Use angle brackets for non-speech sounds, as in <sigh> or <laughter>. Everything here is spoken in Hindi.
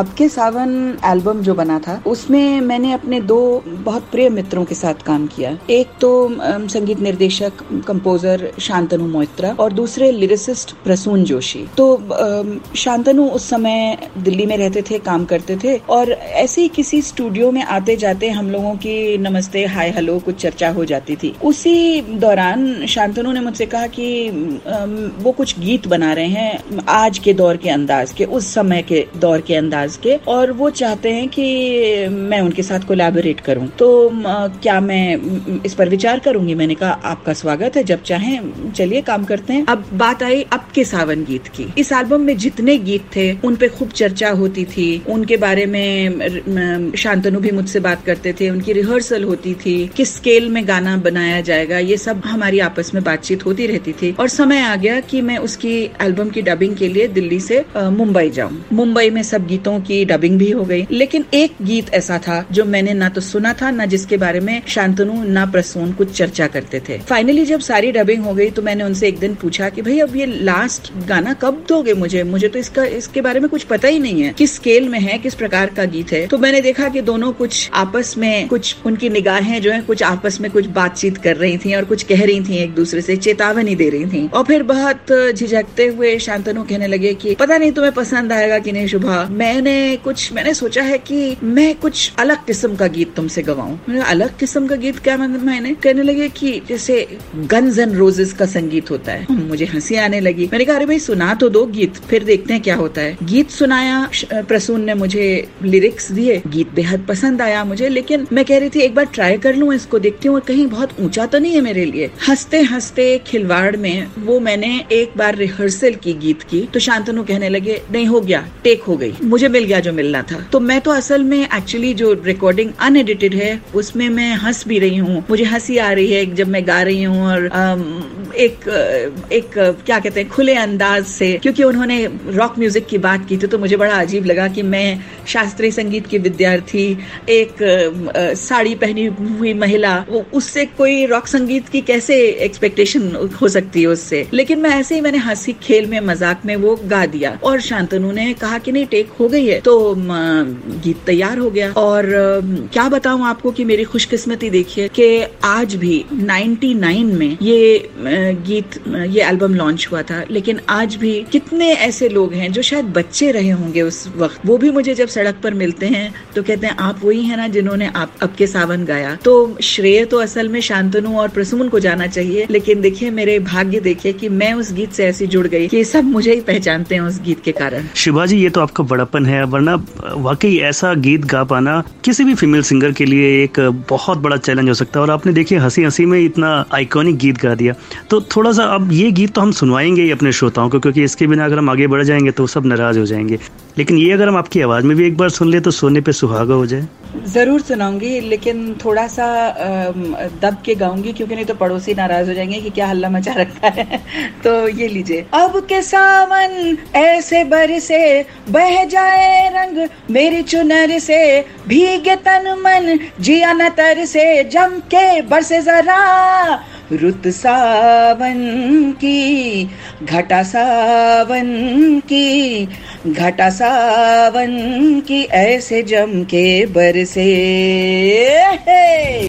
अब के सावन एल्बम जो बना था, उसमें मैंने अपने दो बहुत प्रिय मित्रों के साथ काम किया। एक तो संगीत निर्देशक कंपोजर शांतनु मोइत्रा और दूसरे लिरिसिस्ट प्रसून जोशी। तो शांतनु उस समय दिल्ली में रहते थे, काम करते थे और ऐसे ही किसी स्टूडियो में आते जाते हम लोगों की नमस्ते हाय हेलो कुछ चर्चा हो जाती थी। उसी दौरान शांतनु ने मुझसे कहा कि वो कुछ गीत बना रहे हैं आज के दौर के अंदाज के, उस समय के दौर के अंदाज के और वो चाहते हैं कि मैं उनके साथ कोलैबोरेट करूँ। तो क्या मैं इस पर विचार करूँगी? मैंने कहा, आपका स्वागत है, जब चाहें, चलिए काम करते हैं। अब बात आई अब के सावन गीत की। इस एल्बम में जितने गीत थे, उन पे खूब चर्चा होती थी। उनके बारे में शांतनु भी मुझसे बात करते थे। उनकी रिहर्सल होती थी, किस स्केल में गाना बनाया जाएगा, ये सब हमारी आपस में बातचीत होती रहती थी। और समय आ गया कि मैं उसकी एल्बम की डबिंग के लिए दिल्ली से मुंबई जाऊँ। मुंबई में सब गीतों की डबिंग भी हो गई। लेकिन एक गीत ऐसा था जो मैंने ना तो सुना था, ना जिसके बारे में शांतनु, ना प्रसून कुछ चर्चा करते थे। फाइनली जब सारी डबिंग हो गई तो मैंने उनसे एक दिन पूछा कि भाई अब ये लास्ट गाना कब दोगे मुझे? मुझे तो इसका, इसके बारे में कुछ पता ही नहीं है। किस स्केल में है, किस प्रकार का गीत है? तो मैंने देखा कि दोनों कुछ आपस में कुछ उनकी निगाहें जो है, कुछ आपस में कुछ बातचीत कर रही थी और कुछ कह रही थी एक दूसरे से, चेतावनी दे रही थी। और फिर बहुत झिझकते हुए शांतनु कहने लगे कि पता नहीं तुम्हें पसंद आएगा कि नहीं, शुभा? मैंने कुछ, मैंने सोचा है कि मैं कुछ अलग किस्म का गीत तुमसे गवाऊं। अलग किस्म का गीत क्या मैंने कहने लगे कि जैसे गन्स एंड रोजेस का संगीत होता है। मुझे हँसी आने लगी। मैंने कहा, अरे भाई, सुना तो दो गीत, फिर देखते हैं क्या होता है। गीत सुनाया प्रसून ने मुझे लिरिक्स दिए। गीत बेहद पसंद आया मुझे, लेकिन मैं कह रही थी, एक बार ट्राई कर लूँ, इसको देखती हूँ कहीं बहुत ऊँचा तो नहीं है मेरे लिए। हँसते हँसते खिलवाड़ में वो मैंने एक बार रिहर्सल की गीत की तो शांतनु कहने लगे, नहीं, हो गया टेक हो गई। मुझे मिल गया जो मिलना था। तो मैं तो असल में एक्चुअली जो रिकॉर्डिंग अनएडिटेड है, उसमें मैं हंस भी रही हूँ। मुझे हँसी आ रही है जब मैं गा रही हूँ और एक एक, क्या कहते हैं, खुले अंदाज से, क्योंकि उन्होंने रॉक म्यूज़िक की बात की थी तो मुझे बड़ा अजीब लगा कि मैं शास्त्रीय संगीत की विद्यार्थी, एक साड़ी पहनी हुई महिला, वो उससे कोई रॉक संगीत की कैसे एक्सपेक्टेशन हो सकती है उससे? लेकिन मैं ऐसे ही मैंने हँसी खेल में, मज़ाक में वो गा दिया। और शांतनु ने कहा कि नहीं टेक हो गई है। तो गीत तैयार हो गया। और क्या बताऊँ आपको कि मेरी खुशकिस्मती देखिए कि आज भी 99 में ये गीत, ये एल्बम लॉन्च हुआ था। लेकिन आज भी कितने ऐसे लोग हैं जो शायद बच्चे रहे होंगे उस वक्त। वो भी मुझे जब सड़क पर मिलते हैं तो कहते हैं, आप वही है ना जिन्होंने आप अब के सावन गाया। तो श्रेय तो असल में शांतनु और प्रसून को जाना चाहिए। लेकिन देखिए, मेरे भाग्य देखिए कि मैं उस गीत से ऐसी जुड़ गई कि सब मुझे ही पहचानते हैं उस गीत के कारण। शिवा जी, ये तो आपका बड़ापन है, वरना वाकई ऐसा गीत गा पाना किसी भी फीमेल सिंगर के लिए एक बहुत बड़ा चैलेंज हो सकता है। और आपने देखिए हँसी हँसी में इतना आइकॉनिक गीत गा दिया। तो थोड़ा सा अब ये गीत तो हम सुनवाएँगे ही अपने श्रोताओं को, क्योंकि इसके बिना अगर हम आगे बढ़ जाएँगे तो सब नाराज़ हो जाएँगे। लेकिन ये अगर हम आपकी आवाज़ में भी एक बार सुन ले तो सोने पे सुहागा हो जाए। ज़रूर सुनाऊँगी, लेकिन थोड़ा सा दब के गाऊँगी, क्योंकि नहीं तो पड़ोसी नाराज़ हो जाएँगे कि क्या हल्ला मचा रखा है। <laughs> तो ये लीजिए। अब के सावन ऐसे बरसे बह जाए रंग, मेरी चुनर से भीगे तन मन, जिया न तर से जम के बरसे जरा। रुत सावन की घटा सावन की घटा सावन की ऐसे जम के बरसे।